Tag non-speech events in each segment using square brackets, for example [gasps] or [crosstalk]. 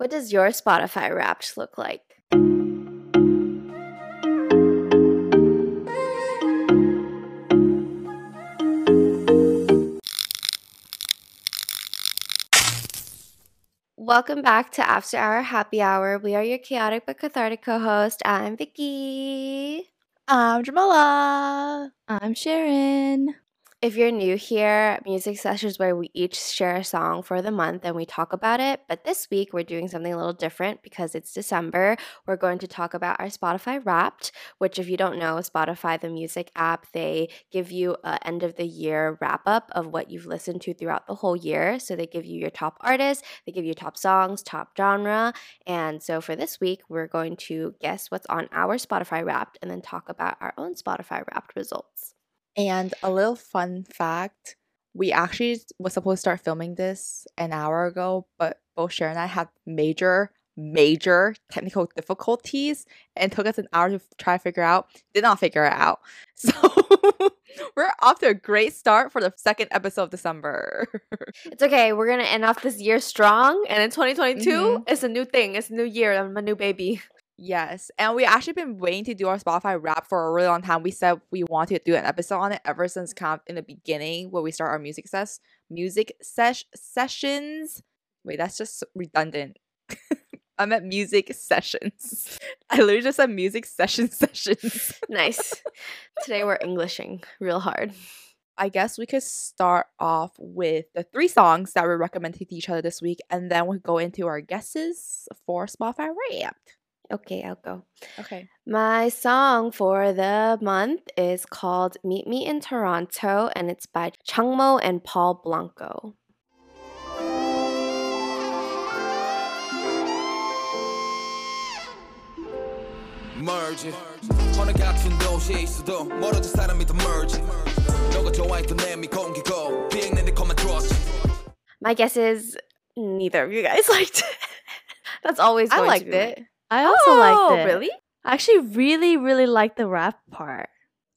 What does your Spotify Wrapped look like? Welcome back to After Hour Happy Hour. We are your chaotic but cathartic co host. I'm Vicky. I'm Jamila. I'm Sharon. If you're new here, music sessions where we each share a song for the month and we talk about it. But this week we're doing something a little different because it's December. We're going to talk about our Spotify Wrapped, which if you don't know, Spotify, the music app, they give you a end of the year wrap up of what you've listened to throughout the whole year. So they give you your top artists, they give you top songs, top genre. And so for this week, we're going to guess what's on our Spotify Wrapped and then talk about our own Spotify Wrapped results. And a little fun fact we actually was supposed to start filming this an hour ago, but both Sharon and I had major, major technical difficulties and took us an hour to try to figure out. Did not figure it out. [laughs] So [laughs] we're off to a great start for the second episode of December. [laughs] It's okay. We're going to end off this year strong. And in 2022, Mhm. it's a new thing. It's a new year. I'm a new baby. Yes, and we actually been waiting to do our Spotify wrap for a really long time. We said we want to do an episode on it ever since kind of in the beginning where we start our music ses music sesh sessions. Wait, that's just redundant. [laughs] I meant music sessions. [laughs] I literally just said music session [laughs] sessions. Nice. Today we're Englishing real hard. I guess we could start off with the three songs that we recommended to each other this week, and then we'll go into our guesses for Spotify Wrapped. Okay, I'll go. Okay. My song for the month is called Meet Me in Toronto and it's by Changmo and Paul Blanco. merge 어느 같은 도시에 있어도 멀어진 사람이 더 merge 너가 좋아했던 내미 공기고 비행내내 것만 들었지 My guess is neither of you guys [laughs] liked it. That's always I going liked to be my- it. I also oh, liked it. Really? I actually really, really liked the rap part.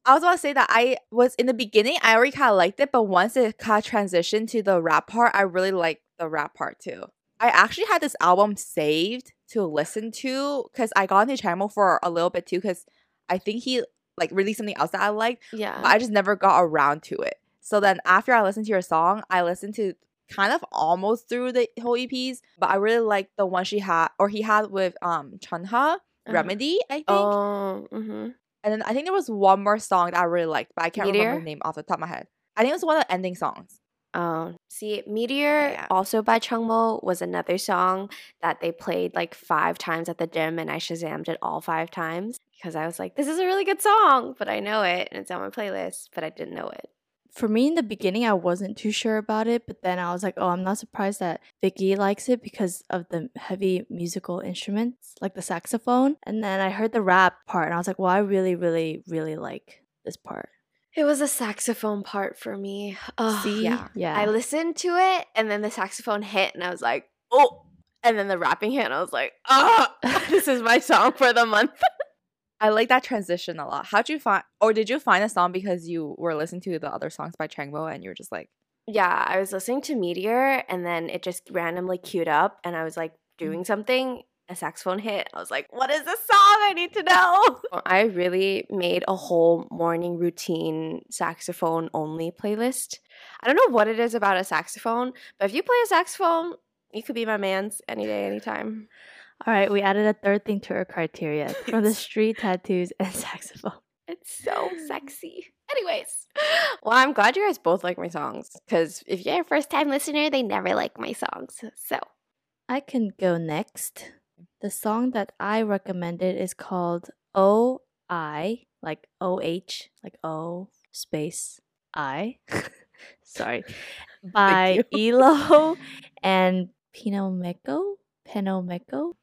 I was about to say that I was in the beginning, I already kind of liked it, but once it kind of transitioned to the rap part, I really liked the rap part too. I actually had this album saved to listen to because I got into Channel for a little bit too because I think he like released something else that I liked, Yeah. but I just never got around to it. So then after I listened to your song, I listened to kind of almost through the whole EPs, but I really liked the one she had or he had with um Chungha Remedy, I think. Oh, mm-hmm. And then I think there was one more song that I really liked, but I can't remember the name off the top of my head. I think it was one of the ending songs. Oh, see, Meteor, Yeah. also by Changmo, was another song that they played like five times at the gym, and I shazammed it all five times because I was like, "This is a really good song," but I know it, and it's on my playlist, but I didn't know it. For me, in the beginning, I wasn't too sure about it, but then I was like, oh, I'm not surprised that Vicky likes it because of the heavy musical instruments, like the saxophone. And then I heard the rap part, and I was like, well, I really, really, really like this part. It was a saxophone part for me. Oh, See? yeah. Yeah. I listened to it, and then the saxophone hit, and I was like, "Oh!" And then the rapping hit, and I was like, "Ah, [laughs] this is my song for the month." [laughs] I like that transition a lot. How'd you find, or did you find a song because you were listening to the other songs by Changmo and you were just like, Yeah, I was listening to Meteor and then it just randomly queued up and I was like mm-hmm. doing something. A saxophone hit. I was like, what is this song? I need to know. [laughs] I really made a whole morning routine saxophone only playlist. I don't know what it is about a saxophone, but if you play a saxophone, you could be my man's any day, anytime. All right, we added a third thing to our criteria [laughs] from the street tattoos and [laughs] saxophone. It's so sexy. Anyways, [laughs] well, I'm glad you guys both like my songs because if you're a first time listener, they never like my songs. So, I can go next. The song that I recommended is called O I, like O H, like O space I. Sorry. By Elo and Pinomeko. Penomeco.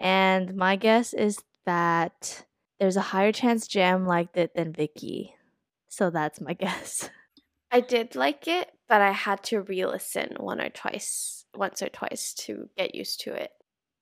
And my guess is that there's a higher chance Jam liked it than Vicky. So that's my [laughs] guess. I did like it, but I had to re listen one or twice once or twice to get used to it.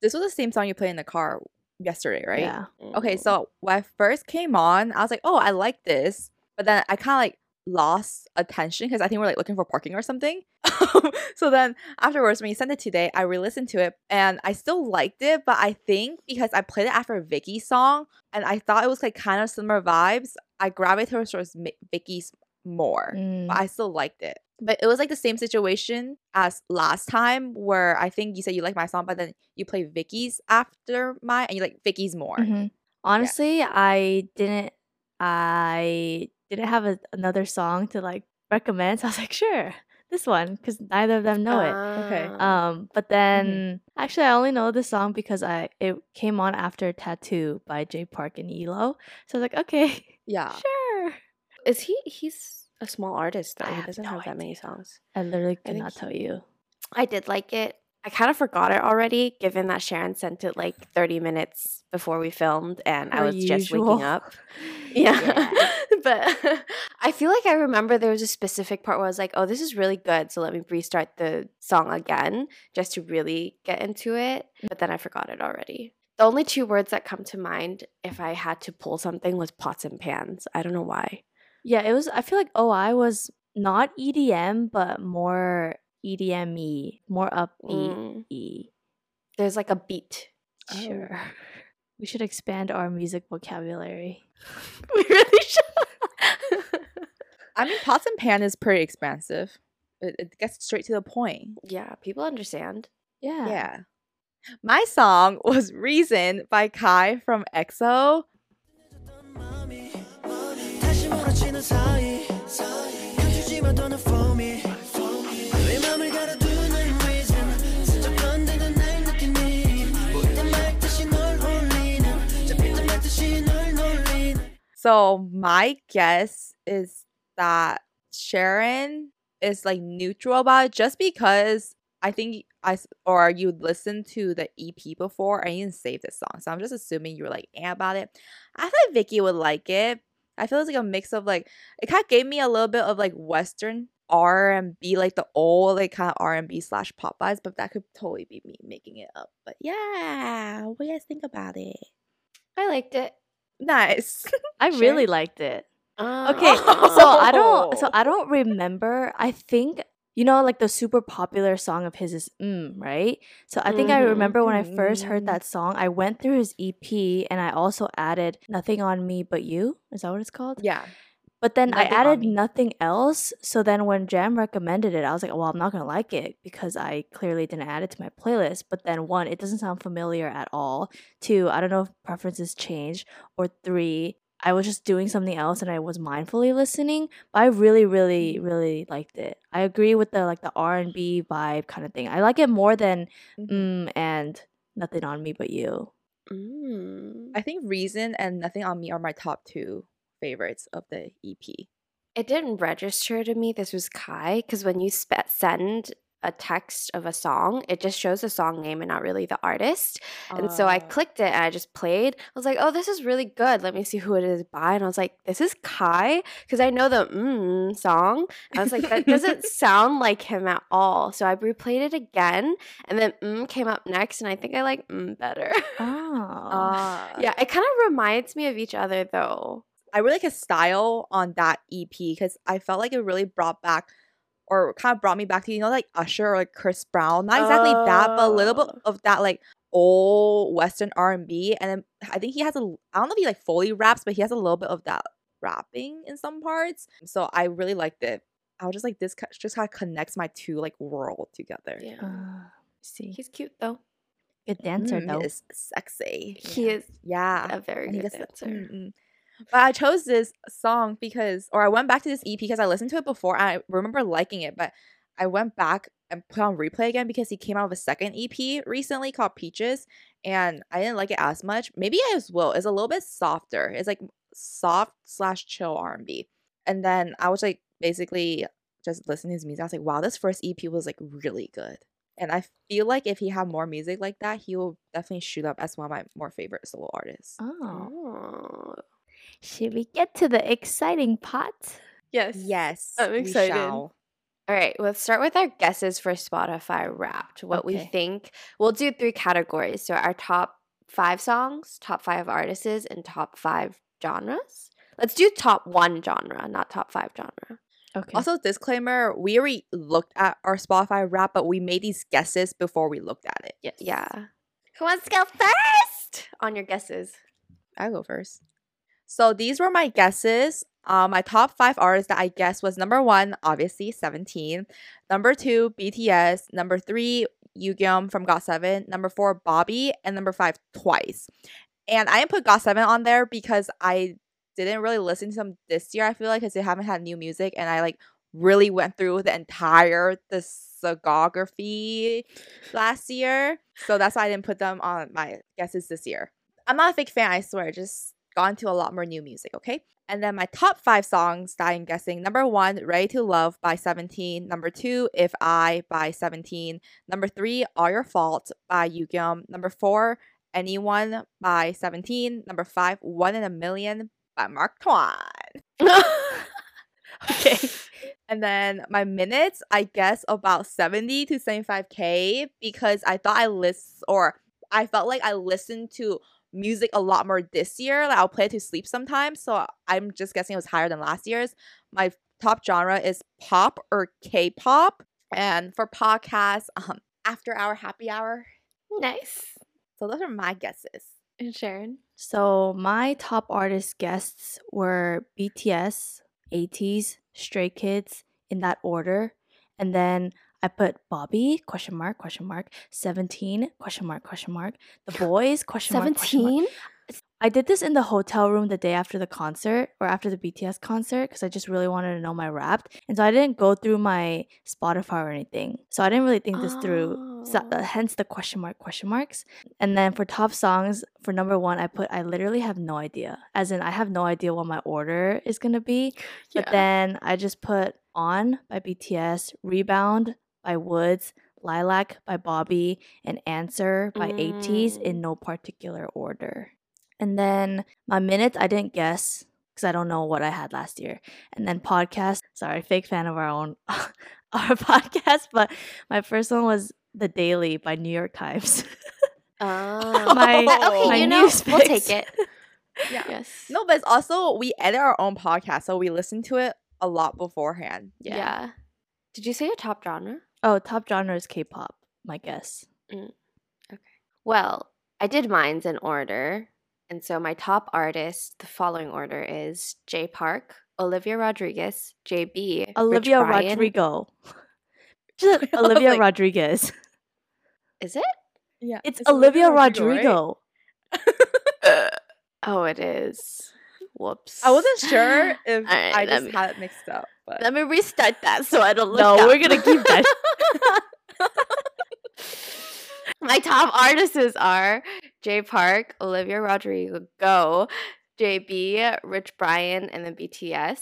This was the same song you played in the car yesterday, right? Yeah. Okay, Mm. so when I first came on, I was like, oh, I like this. But then I kind of like lost attention because I think we're like looking for parking or something. [laughs] so then afterwards, when you sent it today, I re listened to it and I still liked it. But I think because I played it after Vicky's song and I thought it was like kind of similar vibes, I gravitated towards Vicky's more. Mm. But I still liked it. But it was like the same situation as last time where I think you said you like my song, but then you play Vicky's after mine and you like Vicky's more. Mhm. Honestly, I didn't. I didn't have a, another song to like recommend, [laughs] so I was like, sure, this one, because neither of them know it. Okay. Um, but then actually, I only know this song because I it came on after "Tattoo" by Jay Park and Elo. So I was like, okay, Yeah. [laughs] sure. is he? He's a small artist though. I he doesn't no have that many songs. I literally I think cannot tell he- you. I did like it. I kind of forgot it already, given that Sharon sent it like 30 minutes before we filmed, and I Per was just waking up. [laughs] Yeah. Yeah. [laughs] but [laughs] I feel like I remember there was a specific part where I was like, oh, this is really good. So let me restart the song again just to really get into it. But then I forgot it already. The only two words that come to mind if I had to pull something was pots and pans. I don't know why. Yeah, it was. I feel like OI was not EDM, but more EDM y, more upbeat Mm. There's like a beat. Oh. Sure. We should expand our music vocabulary. [laughs] we really should. I mean, pots and pan is pretty expansive. It, it gets straight to the point. yeah, people understand. Yeah. Yeah. My song was Reason by Kai from EXO. So my guess is that Sharon is like neutral about it just because I think I or you listened to the EP before you didn't save this song. So I'm just assuming you were like eh about it. I thought Vicky would like it. I feel it's like a mix of like it kind of gave me a little bit of like Western R and B, like the old like kind of R and B slash pop vibes, but that could totally be me making it up. But yeah, what do you guys think about it? I liked it. Nice. [laughs] I Sure. really liked it. Uh, Okay, so I don't so Oh. I don't remember. I think you know like the super popular song of his is mm, right? So I think I Mhm. remember when I first heard Mm. that song, I went through his EP and I also added Nothing on Me But You. Is that what it's called? yeah. But then I Nothing on added nothing else. So then when Jam recommended it, I was like, well, I'm not going to like it because I clearly didn't add it to my playlist. But then one, it doesn't sound familiar at all. Two, I don't know if preferences change. Or three, I was just doing something else and I was mindfully listening. But I really, really, Mm. really liked it. I agree with the like the R&B vibe kind of thing. I like it more than Mhm. mm and Nothing on Me But You. Mm. I think Reason and Nothing on Me are my top two favorites of the EP. It didn't register to me this was Kai because when you spe- send a text of a song, it just shows the song name and not really the artist. And so I Uh, clicked it and I just played. I was like, oh, this is really good. Let me see who it is by. And I was like, this is Kai because I know the mm song. And I was like, that doesn't [laughs] sound like him at all. So I replayed it again and then mm came up next. And I think I like mm better. Oh. uh, [laughs] yeah, it kind of reminds me of each other though. I really like his style on that EP because I felt like it really brought back or kind of brought me back to you know like Usher or like Chris Brown. Not exactly that, but a little bit Oh. of that like old Western R and B. And then I think he has a I don't know if he like fully raps, but he has a little bit of that rapping in some parts. So I really liked it. I was just like this just kind of connects my two like world together. Yeah. Uh, see. He's cute though. Good dancer Mm, though. It's sexy. He is Yeah. a very and good gets the- dancer. mm, mm. But I chose this song because, or I went back to this EP because I listened to it before I remember liking it, but I went back and put on replay again because he came out with a second EP recently called Peaches, and I didn't like it as much. Maybe I just will. It's a little bit softer. It's like soft slash chill R and B. And then I was like basically just listening to his music. I was like, wow, this first EP was like really good. And I feel like if he had more music like that, he will definitely shoot up as one of my more favorite solo artists. Oh. Should we get to the exciting part? Yes. Yes, I'm we excited. shall. All right, let's start with our guesses for Spotify Wrapped. What we think. We'll do three categories. So our top five songs, top five artists, and top five genres. Let's do top one genre, not top five genre. Okay. Also, disclaimer: we already looked at our Spotify rap, but we made these guesses before we looked at it. yes. Yeah. Who wants to go first on your guesses? I go first. So these were my guesses. Um, my top five artists that I guess was number one, obviously Seventeen. Number two, BTS. Number three, Yugyeom from GOT7. Number four, Bobby, and number five, Twice. And I didn't put GOT7 on there because I didn't really listen to them this year. I feel like because they haven't had new music, and I like really went through the entire discography last year. So that's why I didn't put them on my guesses this year. I'm not a big fan, I swear. Just got to a lot more new music, okay? And then my top five songs that I'm guessing number one, Ready to Love by 17. Number two, If I by 17. Number three, All Your Fault by Yugyeom. Number four, Anyone by 17. Number five, One in a Million by Mark Tuan. [laughs] Okay. [laughs] And then my minutes, I guess about 70 to 75k because I thought I list or I felt like I listened to music a lot more this year. Like I'll play it to sleep sometimes. So I'm just guessing it was higher than last year's. My top genre is pop or K-pop. And for podcasts, [laughs] um, after hour happy hour. nice. So those are my guesses. And Sharon? So my top artist guests were BTS, ATEEZ, Stray Kids in that order. And then I put Bobby, question mark, question mark, 17, question mark, question mark, The Boys, question mark, question mark. 17? I did this in the hotel room the day after the concert or after the BTS concert because I just really wanted to know my rap. And so I didn't go through my Spotify or anything. So I didn't really think this through. So, uh, Oh. hence the question mark, question marks. And then for top songs, for number one, I put I literally have no idea. As in, I have no idea what my order is going to be. But then I just put On by BTS, Rebound by WOODZ, Lilac by Bobby, and Answer by ATEEZ Mm. in no particular order. And then my minutes, I didn't guess because I don't know what I had last year. And then podcast, sorry, fake fan of our own [laughs] our podcast, but my first one was The Daily by New York Times. [laughs] Oh. My- okay, my you know, news we'll take it. [laughs] Yeah. Yes. No, but it's also we edit our own podcast, so we listen to it a lot beforehand. Yeah. Did you say your top genre? Oh, top genre is K-pop, my guess. Mm, okay. Well, I did mine's in order. And so my top artist, the following order is Jay Park, Olivia Rodriguez, JB, Olivia Brian. Rodrigo. [laughs] [laughs] Just I was Olivia like- Rodriguez. It's, It's, Is it? Olivia, right? Rodrigo. [laughs] Oh, it is. Whoops. I wasn't sure [laughs] if Alright, I just me- had it mixed up, but Let me restart that so I don't look No, up. we're gonna keep that. [laughs] My top artists are Jay Park, Olivia Rodrigo, JB, Rich Brian, and the BTS.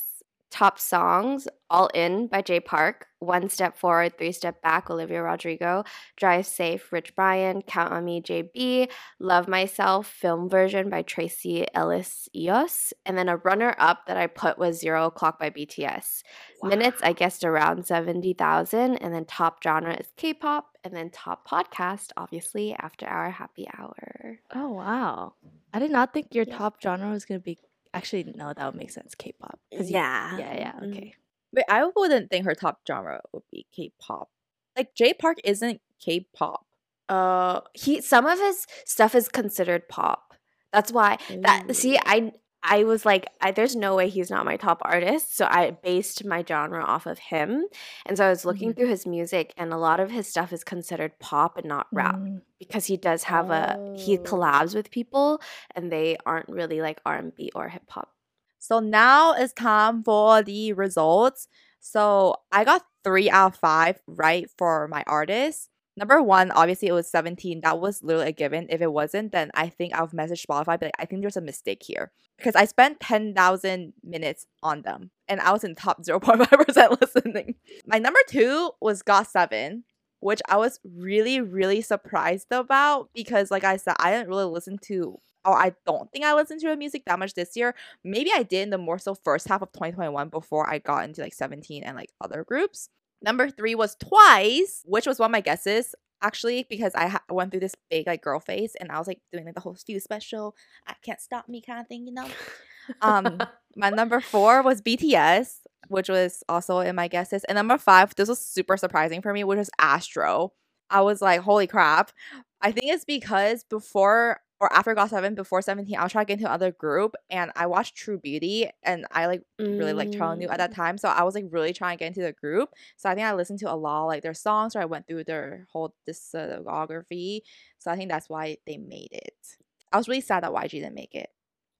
Top songs All In by Jay Park, One Step Forward, Three Step Back, Olivia Rodrigo, Drive Safe, Rich Brian, Count on Me, JB, Love Myself, film version by Tracy Ellis Eos, and then a runner up that I put was Zero O'Clock by BTS. Minutes, I guessed around 70,000. And then top genre is K pop. And then top podcast, obviously, After Hour Happy Hour. Oh wow. I did not think your Yeah. top genre was gonna be actually no, that would make sense. K-pop. 'Cause you- Yeah. yeah, yeah, Mhm. okay. But I wouldn't think her top genre would be K-pop. Like Jay Park isn't K-pop. Uh, he some of his stuff is considered pop. That's why that see I I was like I, there's no way he's not my top artist. So I based my genre off of him. And so I was looking Mhm. through his music and a lot of his stuff is considered pop and not rap. Mm, because he does have a he Oh. collabs with people and they aren't really like R&B or hip hop. So now it's time for the results. So I got three out of five right for my artist. Number one, obviously it was 17. That was literally a given. If it wasn't, then I think I've messaged Spotify, but I think there's a mistake here. Because I spent 10,000 minutes on them and I was in top [laughs] 0.5% listening. My number two was GOT7, which I was really, really surprised about because, like I said, I didn't really listen to, or I don't think I listened to the music that much this year maybe I did in the more so first half of 2021 before I got into like 17 and like other groups. Number three was Twice, which was one of my guesses actually because I ha- went through this big like girl phase and I was like doing like the whole Fuse special, I can't stop me kind of thing, you know. Um, my [laughs] number four was BTS, which was also in my guesses, and number five, this was super surprising for me, which was Astro. I was like, holy crap! I think it's because before or after got seven, before seventeen, I was trying to get into another group, and I watched True Beauty, and I like really like Cha Eun-woo at that mm. time. So I was like really trying to get into the group. So I think I listened to a lot like their songs or I went through their whole discography. So I think that's why they made it. I was really sad that YG didn't make it.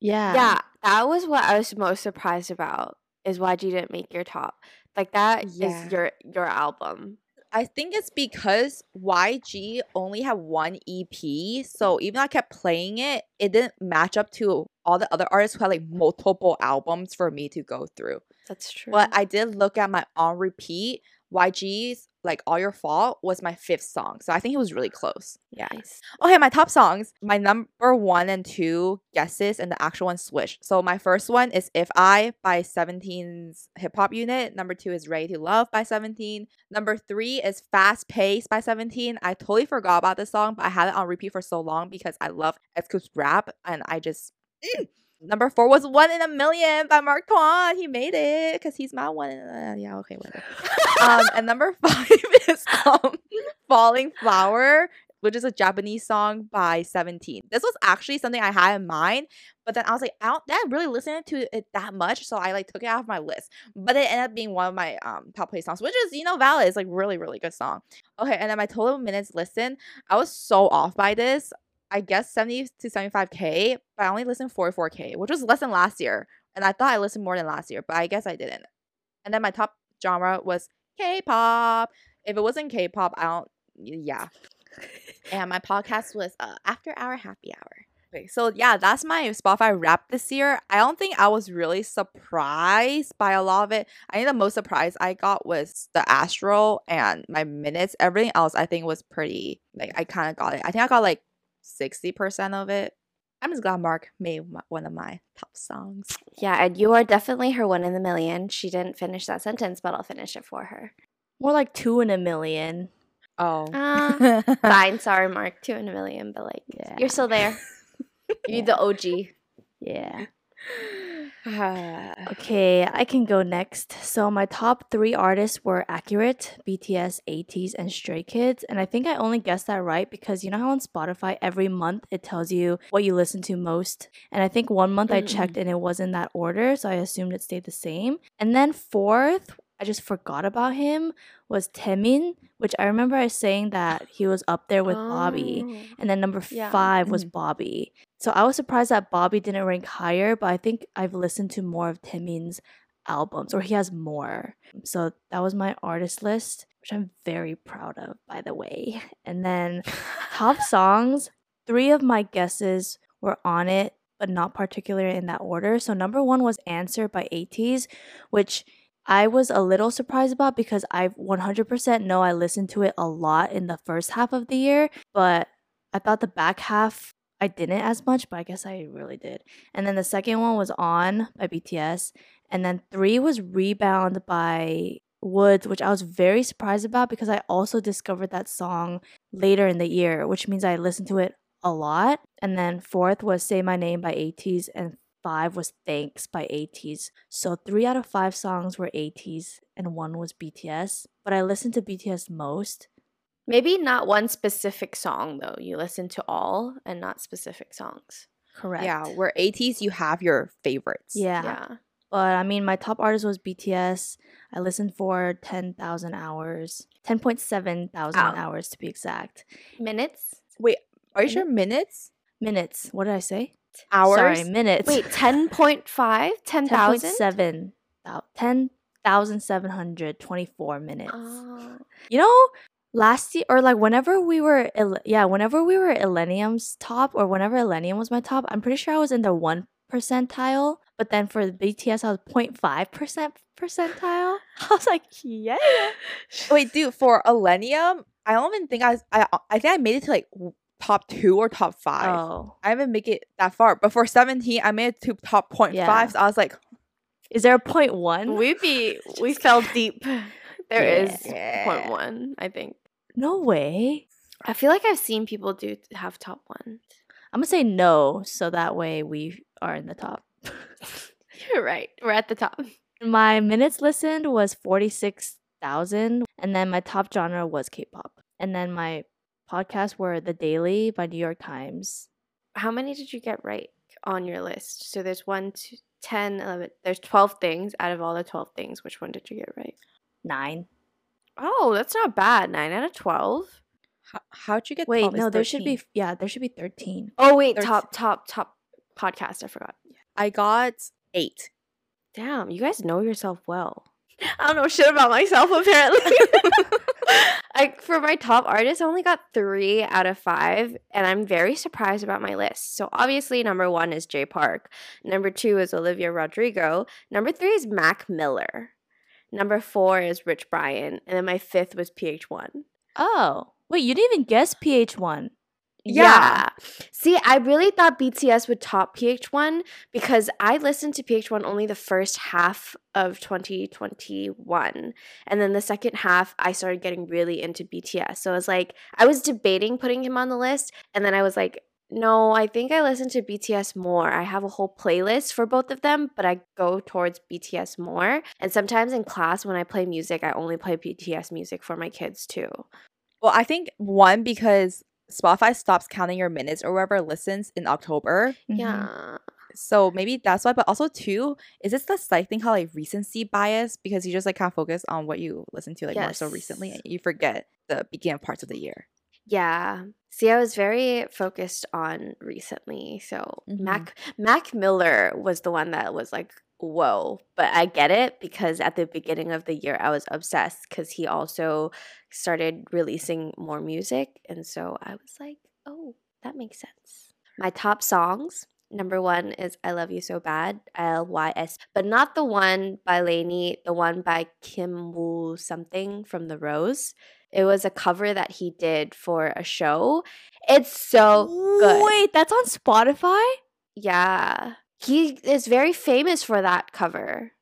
Yeah. Yeah, that was what I was most surprised about. Is YG didn't make your top. Like that is Yeah. your your album. I think it's because YG only had one EP. So even though I kept playing it, it didn't match up to all the other artists who had like multiple albums for me to go through. That's true. But I did look at my on repeat. YG's like All Your Fault was my fifth song. So I think it was really close. Yeah. Nice. Okay, my top songs. My number one and two guesses and the actual one switched. So my first one is If I by 17's hip hop unit. Number two is Ready to Love by 17. Number three is Fast Pace by 17. I totally forgot about this song, but I had it on repeat for so long because I love X rap and I just mm. [clears throat] Number four was One in a Million by Mark Tuan. He made it because he's my one. In a, yeah, okay, whatever. [laughs] um, and number [laughs] five is um, Falling Flower, which is a Japanese song by 17. This was actually something I had in mind, but then I was like, I don't that really listen to it that much, so I like took it off my list. But it ended up being one of my um top play songs, which is you know valid. It's like really really good song. Okay, and then my total minutes listened, I was so off by this. I guess 70 to 75k, but I only listened 44k, which was less than last year. And I thought I listened more than last year, but I guess I didn't. And then my top genre was K-pop. If it wasn't K-pop, I don't. Yeah. and my podcast was uh, After Hour Happy Hour. Okay, so yeah, that's my Spotify wrap this year. I don't think I was really surprised by a lot of it. I think the most surprise I got was the Astro and my minutes. Everything else I think was pretty like I kind of got it. I think I got like 60% of it. I'm just glad Mark made one of my top songs. Yeah, and you are definitely her one in the million. She didn't finish that sentence, but I'll finish it for her. More like two in a million. Oh. Ah, [laughs] Fine, sorry, Mark. Two in a million, but like Yeah. you're still there. [laughs] You're the OG. Yeah. Okay, I can go next. So my top three artists were Accurate, BTS, ATEEZ, and Stray Kids. And I think I only guessed that right because you know how on Spotify every month it tells you what you listen to most. And I think one month I checked and it was in that order, so I assumed it stayed the same. And then fourth, I just forgot about him was Taemin, which I remember I saying that he was up there with Bobby. Oh. And then number Yeah. five was Mhm. Bobby. So I was surprised that Bobby didn't rank higher, but I think I've listened to more of Taemin's albums, or he has more. So that was my artist list, which I'm very proud of, by the way. [laughs] And then top [laughs] songs, three of my guesses were on it, but not particularly in that order. So number one was Answer by ATEEZ, which I was a little surprised about because I 100% know I listened to it a lot in the first half of the year, but I thought the back half I didn't as much, but I guess I really did. And then the second one was On by BTS, and then three was Rebound by WOODZ, which I was very surprised about because I also discovered that song later in the year, which means I listened to it a lot. And then fourth was Say My Name by ATEEZ, and five was Thanks by ATEEZ. So three out of five songs were ATEEZ, and one was BTS. But I listened to BTS most. Maybe not one specific song though. You listen to all and not specific songs. Correct. Yeah, where ATEEZ you have your favorites. Yeah. Yeah. But I mean, my top artist was BTS. I listened for 10,000 hours, 10.7 thousand Wow. hours to be exact. Minutes? Wait, are you sure minutes? Minutes. What did I say? Hours? Sorry, minutes. Wait, 10.5? 10,000? 10.7. thou- 10,724 minutes. Oh. You know, last year or like whenever we were, yeah, whenever we were Illenium's top or whenever Illenium was my top, I'm pretty sure I was in the one percentile. But then for the BTS, I was 0.5 percent percentile. [laughs] I was like, yeah. Wait, dude, for Millennium, I don't even think I was, I I think I made it to like top two or top five. Oh, I haven't make it that far. But for 17, I made it to top 0.5. Yeah. So I was like, is there a point one? We be [laughs] we fell deep. [laughs] There is Yeah. point one, I think. No way. I feel like I've seen people do have top one. I'm gonna say no, so that way we are in the top. [laughs] You're right. We're at the top. my minutes listened was 46,000, and then my top genre was K pop. And then my podcasts were The Daily by New York Times. How many did you get right on your list? So there's one, two, 10, 11. There's 12 things. Out of all the 12 things, which one did you get right? Nine. Oh, that's not bad. 9 out of 12. How, how'd you get? Wait, 12? No, there should be, yeah, there should be 13. Oh, wait. Thirteen. Top, top, top podcast. I forgot. I got eight. Damn, you guys know yourself well. I don't know shit about myself apparently. [laughs] I for my top artists, I only got three out of five, and I'm very surprised about my list. So obviously, number one is Jay Park. Number two is Olivia Rodrigo. Number three is Mac Miller. Number four is Rich Brian, and then my fifth was PH1. Oh, wait, you didn't even guess PH1. Yeah. See, I really thought BTS would top PH1 because I listened to PH1 only the first half of 2021. And then the second half, I started getting really into BTS. So I was like, I was debating putting him on the list. And then I was like, no, I think I listen to BTS more. I have a whole playlist for both of them, but I go towards BTS more. And sometimes in class, when I play music, I only play BTS music for my kids too. Well, I think one because Spotify stops counting your minutes or whoever listens in October. Mhm. Yeah. So maybe that's why. But also too, is this the slight thing called like recency bias? Because you just like kind of focus on what you listen to like more so recently and you forget the beginning parts of the year. Yeah. See, I was very focused on recently. So Mhm. Mac Mac Miller was the one that was like, whoa. But I get it because at the beginning of the year I was obsessed because he also started releasing more music. And so I was like, oh, that makes sense. My top songs. Number one is I Love You So Bad, L Y S, but not the one by Lainey, the one by Kim Woo something from The Rose. It was a cover that he did for a show. It's so good. Wait, that's on Spotify? Yeah. He is very famous for that cover.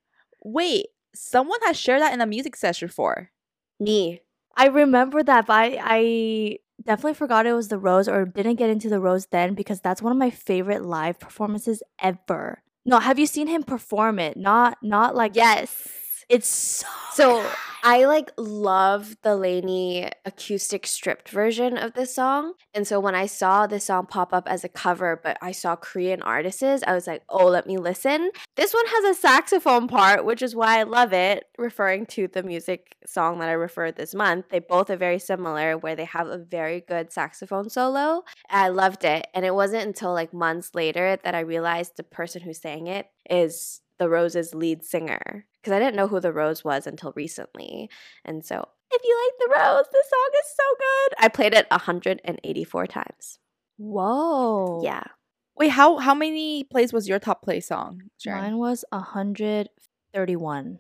Wait, someone has shared that in a music session for. Me. I remember that, but I, I definitely forgot it was the Rose or didn't get into the Rose then because that's one of my favorite live performances ever. No, have you seen him perform it? Not not like Yes. It's so So good. I like love the Lainey acoustic stripped version of this song. And so when I saw this song pop up as a cover, but I saw Korean artists, I was like, oh, let me listen. This one has a saxophone part, which is why I love it, referring to the music song that I referred this month. They both are very similar, where they have a very good saxophone solo. I loved it. And it wasn't until like months later that I realized the person who sang it is the Rose's lead singer because I didn't know who the Rose was until recently. And so, if you like the Rose, this song is so good. I played it 184 times. Whoa. Yeah. Wait, how how many plays was your top play song? Sharon? Mine was 131.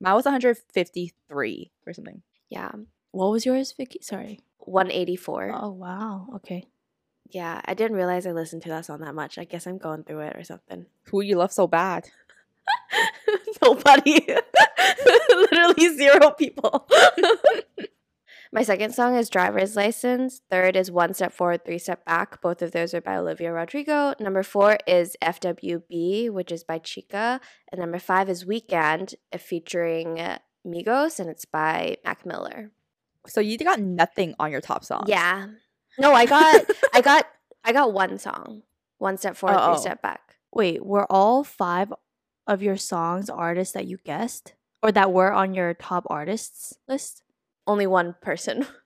Mine was 153 or something. Yeah. What was yours, Vicky? Sorry. 184. Oh wow. Okay. Yeah. I didn't realize I listened to that song that much. I guess I'm going through it or something. Who you love so bad? [laughs] Nobody. [laughs] Literally zero people. My second song is Driver's License. Third is One Step Forward, Three Step Back. Both of those are by Olivia Rodrigo. Number four is FWB, which is by Chica. And number five is Weekend, uh, featuring uh, Miguel, and it's by Mac Miller. So you got nothing on your top song. Yeah. No, I got, I got, I got one song. One step forward, Oh, oh. three step back. Wait, were all five of your songs artists that you guessed or that were on your top artists list? Only one person. [laughs]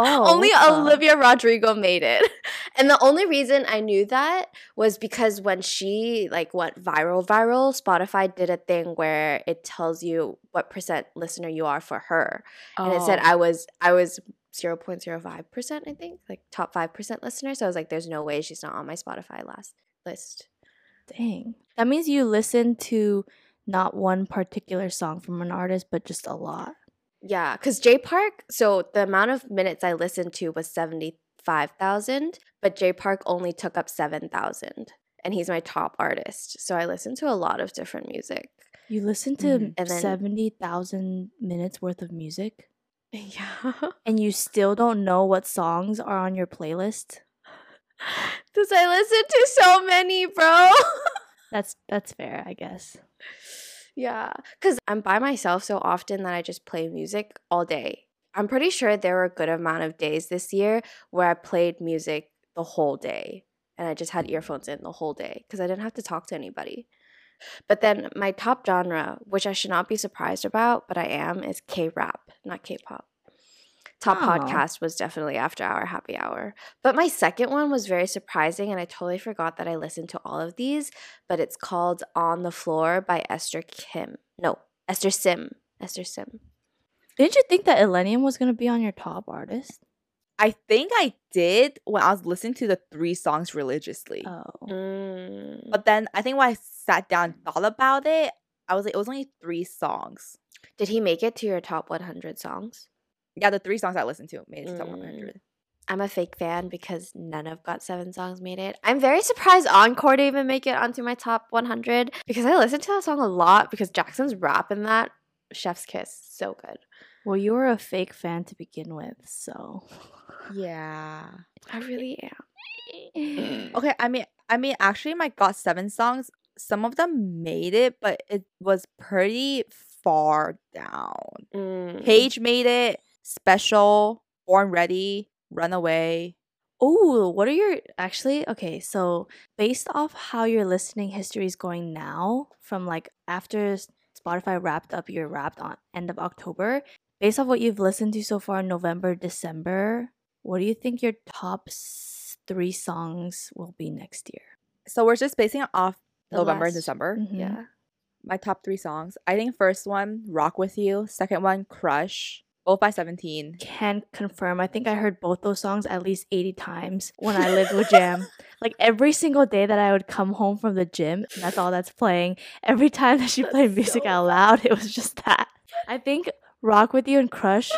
Oh, only the- Olivia Rodrigo made it. [laughs] And the only reason I knew that was because when she like went viral viral, Spotify did a thing where it tells you what percent listener you are for her. And it said Oh. I was I was 0.05%, I think, like top 5% listener. So I was like there's no way she's not on my Spotify last list. Dang. That means you listen to not one particular song from an artist, but just a lot. Yeah, because Jay Park, so the amount of minutes I listened to was 75,000, but Jay Park only took up 7,000. And he's my top artist. So I listen to a lot of different music. You listen to Mhm. And 70,000 minutes worth of music [laughs] Yeah. and you still don't know what songs are on your playlist? Because I listen to so many, bro. [laughs] That's that's fair, I guess. yeah. Because I'm by myself so often that I just play music all day. I'm pretty sure there were a good amount of days this year where I played music the whole day and I just had earphones in the whole day because I didn't have to talk to anybody. But then my top genre, which I should not be surprised about, but I am, is K rap, not K pop. Top Oh. podcast was definitely after our happy hour. But my second one was very surprising, and I totally forgot that I listened to all of these. But it's called On the Floor by Esther Kim. No, Esther Sim. Esther Sim. Didn't you think that Illenium was going to be on your top artist? I think I did when I was listening to the three songs religiously. Oh. Mm. But then I think when I sat down and thought about it, I was like, it was only three songs. Did he make it to your top 100 songs? Yeah, the three songs I listened to made it to top Mm. 100. I'm a fake fan because none of Got Seven songs made it. I'm very surprised Encore didn't even make it onto my top 100 because I listened to that song a lot because Jackson's rap in that, Chef's Kiss, so good. Well, you were a fake fan to begin with, so. Yeah. I really am. Okay, I mean, I mean, actually, my Got Seven songs, some of them made it, but it was pretty far down. Mm. Page made it. Special, Born Ready, Runaway. Oh, what are your actually okay? So based off how your listening history is going now, from like after Spotify wrapped up your wrapped on end of October, based off what you've listened to so far in November, December, what do you think your top three songs will be next year? So we're just basing it off The November and last- December. Mhm. Yeah. My top three songs. I think first one, Rock With You. Second one, Crush. Both by 17. Can confirm. I think I heard both those songs at least 80 times when I lived with Jam. [laughs] like every single day that I would come home from the gym, that's all that's playing. Every time that she played music out loud, it was just that. I think Rock With You and Crush,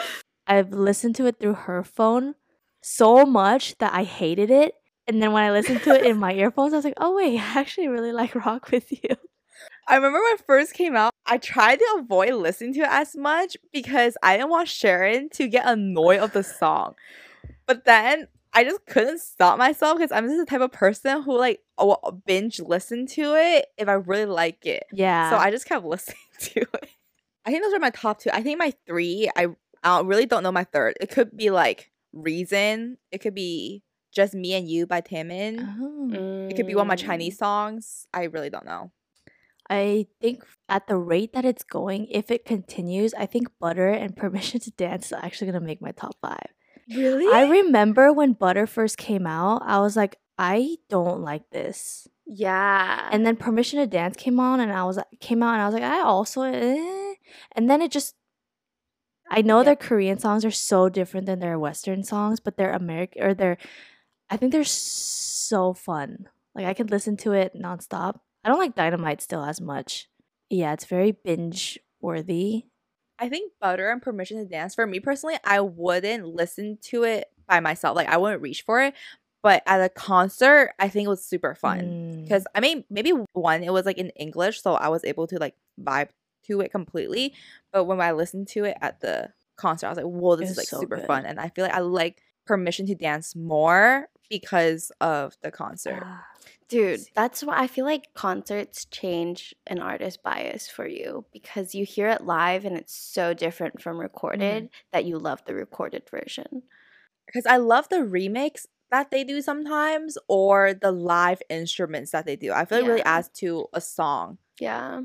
I've listened to it through her phone so much that I hated it. And then when I listened to it in my [laughs] earphones, I was like, oh, wait, I actually really like Rock With You. I remember when it first came out, I tried to avoid listening to it as much because I didn't want Sharon to get annoyed of the song. But then I just couldn't stop myself because I'm just the type of person who like will binge listen to it if I really like it. Yeah. So I just kept [laughs] listening to it. I think those are my top two. I think my three, I, I really don't know my third. It could be like Reason. It could be Just Me and You by Taemin. Oh. It could be one of my Mm. Chinese songs. I really don't know. I think at the rate that it's going, if it continues, I think Butter and [laughs] Permission to Dance is actually gonna make my top five. Really? I remember when Butter first came out, I was like, I don't like this. Yeah. And then Permission to Dance came on, and I was like, came out, and I was like, I also, eh. and then it just. I know their Korean songs are so different than their Western songs, but they're American or they're, I think they're so fun. Like I could listen to it nonstop. I don't like Dynamite still as much. Yeah, it's very binge worthy. I think Butter and Permission to Dance, for me personally, I wouldn't listen to it by myself. Like, I wouldn't reach for it. But at a concert, I think it was super fun. Mm. Because, I mean, maybe one, it was like in English, so I was able to like vibe to it completely. But when I listened to it at the concert, I was like, whoa, this is like so super good. fun. And I feel like I like Permission to Dance more because of the concert. Dude, that's why I feel like concerts change an artist bias for you because you hear it live and it's so different from recorded mm-hmm. that you love the recorded version. because I love the remix that they do sometimes or the live instruments that they do. I feel like it really Yeah. adds to a song. Yeah.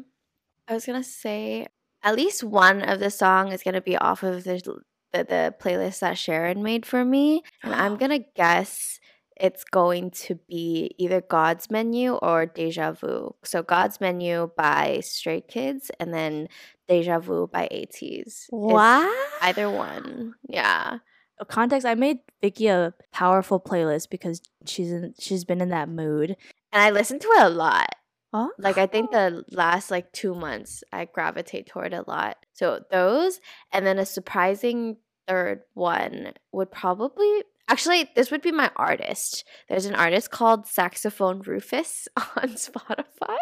I was going to say at least one of the song is going to be off of the, the the playlist that Sharon made for me and I'm [gasps] going to guess it's going to be either God's Menu or Deja Vu. So God's Menu by Stray Kids and then Deja Vu by ATEEZ. What? Either one. Yeah. Uh, Context: I made Vicky a powerful playlist because she's in. She's been in that mood. And I listen to it a lot. Oh, Like I think the last like 2 months I gravitate toward a lot. So those and then a surprising third one would probably Actually, this would be my artist. There's an artist called Saxophone Rufus [laughs] on Spotify.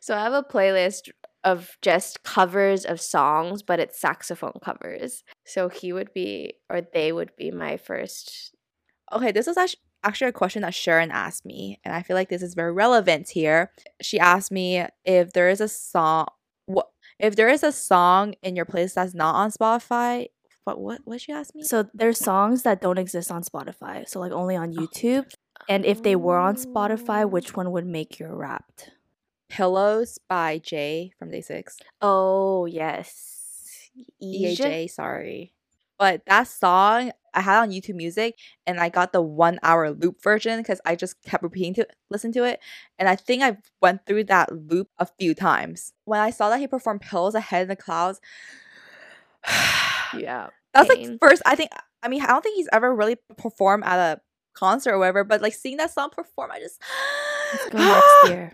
So I have a playlist of just covers of songs, but it's saxophone covers. So he would be, or they would be my first. Okay, this is actually a question that Sharon asked me, and I feel like this is very relevant here. She asked me if there is a song, what if there is a song in your playlist that's not on Spotify. What what what she asked me? So there's songs that don't exist on Spotify. So like only on oh, YouTube. And if they were on Spotify, oh. which one would make your wrapped? Pillows by Jay from Day Six. Oh, yes. EAJ, sorry. But that song I had on YouTube Music, and I got the one hour loop version because I just kept repeating to listen to it, and I think I went through that loop a few times. When I saw that he performed Pillows Ahead in the Clouds," [sighs] Yeah. That's like first. I think I mean I don't think he's ever really performed at a concert or whatever, but like seeing that song perform, I just Let's [gasps] go next year.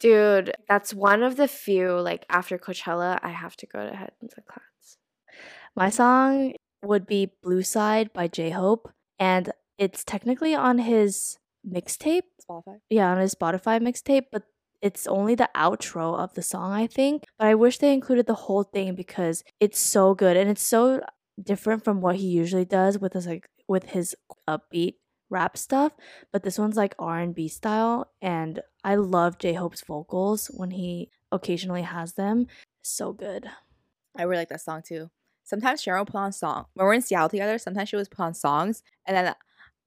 Dude, that's one of the few, like, after Coachella, I have to go to Head in the Clouds. My song would be Blue Side by J Hope. And it's technically on his mixtape. Spotify. Yeah, on his Spotify mixtape, but it's only the outro of the song, I think. But I wish they included the whole thing because it's so good and it's so different from what he usually does with his like with his upbeat rap stuff. But this one's like R and B style, and I love J Hope's vocals when he occasionally has them. So good. I really like that song too. Sometimes will put on song when we're in Seattle together. Sometimes she would put on songs, and then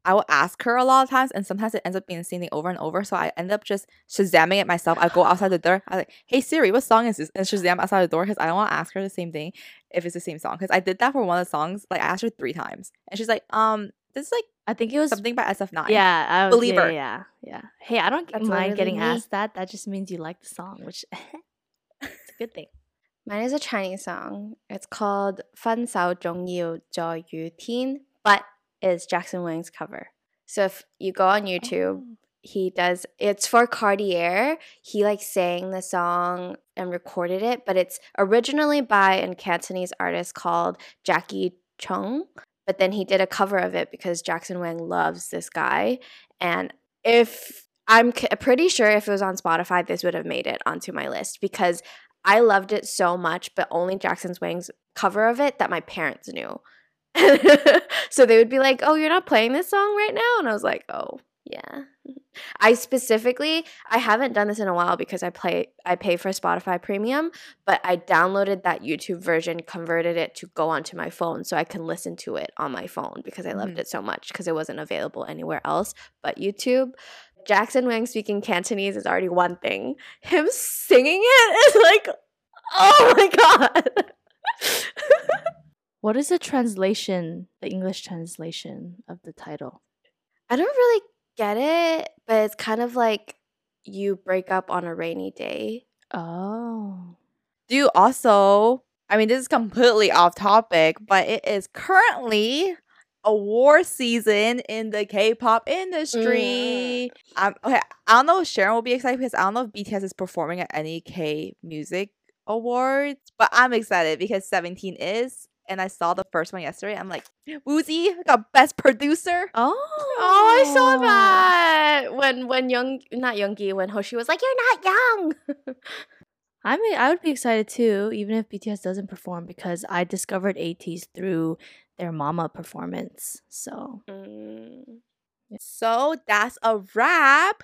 I will ask her a lot of times, and sometimes it ends up being the same thing over and over. So I end up just shazamming it myself. I go outside the door. I like, hey Siri, what song is this? And shazam outside the door because I don't want to ask her the same thing if it's the same song. Because I did that for one of the songs. Like I asked her three times, and she's like, um, this is like I think it was something by SF9. Yeah, I was, Believer. Yeah, yeah, yeah. Hey, I don't That's mind getting me. asked that. That just means you like the song, which [laughs] it's a good thing. Mine is a Chinese song. It's called "Fan Sao Zhong Yu Yu Tian," but is Jackson Wang's cover. So if you go on YouTube, Oh. he does it's for Cartier. He like sang the song and recorded it, but it's originally by a Cantonese artist called Jacky Cheung. But then he did a cover of it because Jackson Wang loves this guy. And if I'm c- pretty sure if it was on Spotify, this would have made it onto my list because I loved it so much, but only Jackson Wang's cover of it that my parents knew. [laughs] so they would be like, "Oh, you're not playing this song right now," and I was like, "Oh, yeah." [laughs] I specifically, I haven't done this in a while because I play, I pay for Spotify Premium, but I downloaded that YouTube version, converted it to go onto my phone so I can listen to it on my phone because I loved Mhm. it so much because it wasn't available anywhere else but YouTube. Jackson Wang speaking Cantonese is already one thing. Him singing it is like, oh my [laughs] god. What is the translation, the English translation of the title? I don't really get it, but it's kind of like you break up on a rainy day. Oh. Do you also, I mean, this is completely off topic, but it is currently a war season in the K-pop industry. Um, okay, I don't know if Sharon will be excited because I don't know if BTS is performing at any K music awards, but I'm excited because 17 is, and I saw the first one yesterday. I'm like, Woozi got best producer. Oh. Oh, I saw that when when Young not Youngie when Hoshi was like, "You're not young." [laughs] I mean, I would be excited too, even if BTS doesn't perform, because I discovered ATEEZ through their Mama performance. So Mm. So that's a wrap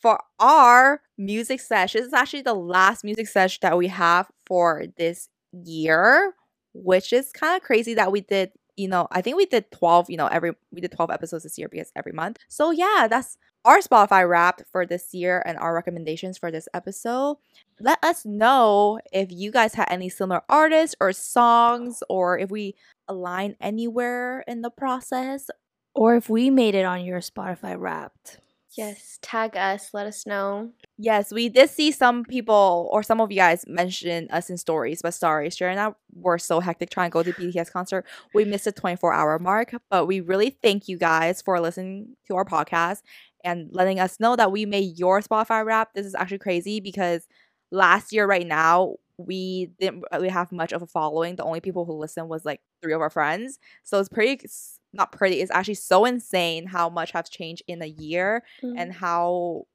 for our music session. This is actually the last music session that we have for this year, which is kind of crazy that we did, you know, I think we did 12, you know, every we did 12 episodes this year because every month. So yeah, that's our Spotify wrap for this year and our recommendations for this episode. Let us know if you guys had any similar artists or songs or if we align anywhere in the process or if we made it on your Spotify Wrapped. Yes, tag us. Let us know. Yes, we did see some people or some of you guys mention us in stories, but sorry, Sharon and I were so hectic trying to go to BTS [sighs] concert. We missed the 24 hour mark, but we really thank you guys for listening to our podcast and letting us know that we made your Spotify wrap. This is actually crazy because last year, right now, we didn't really have much of a following. The only people who listened was like three of our friends. So it's pretty, it's not pretty, it's actually so insane how much has changed in a year Mm. and how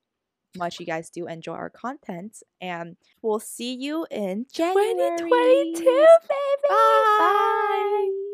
much you guys do enjoy our content. And we'll see you in January. 2022, baby. Bye.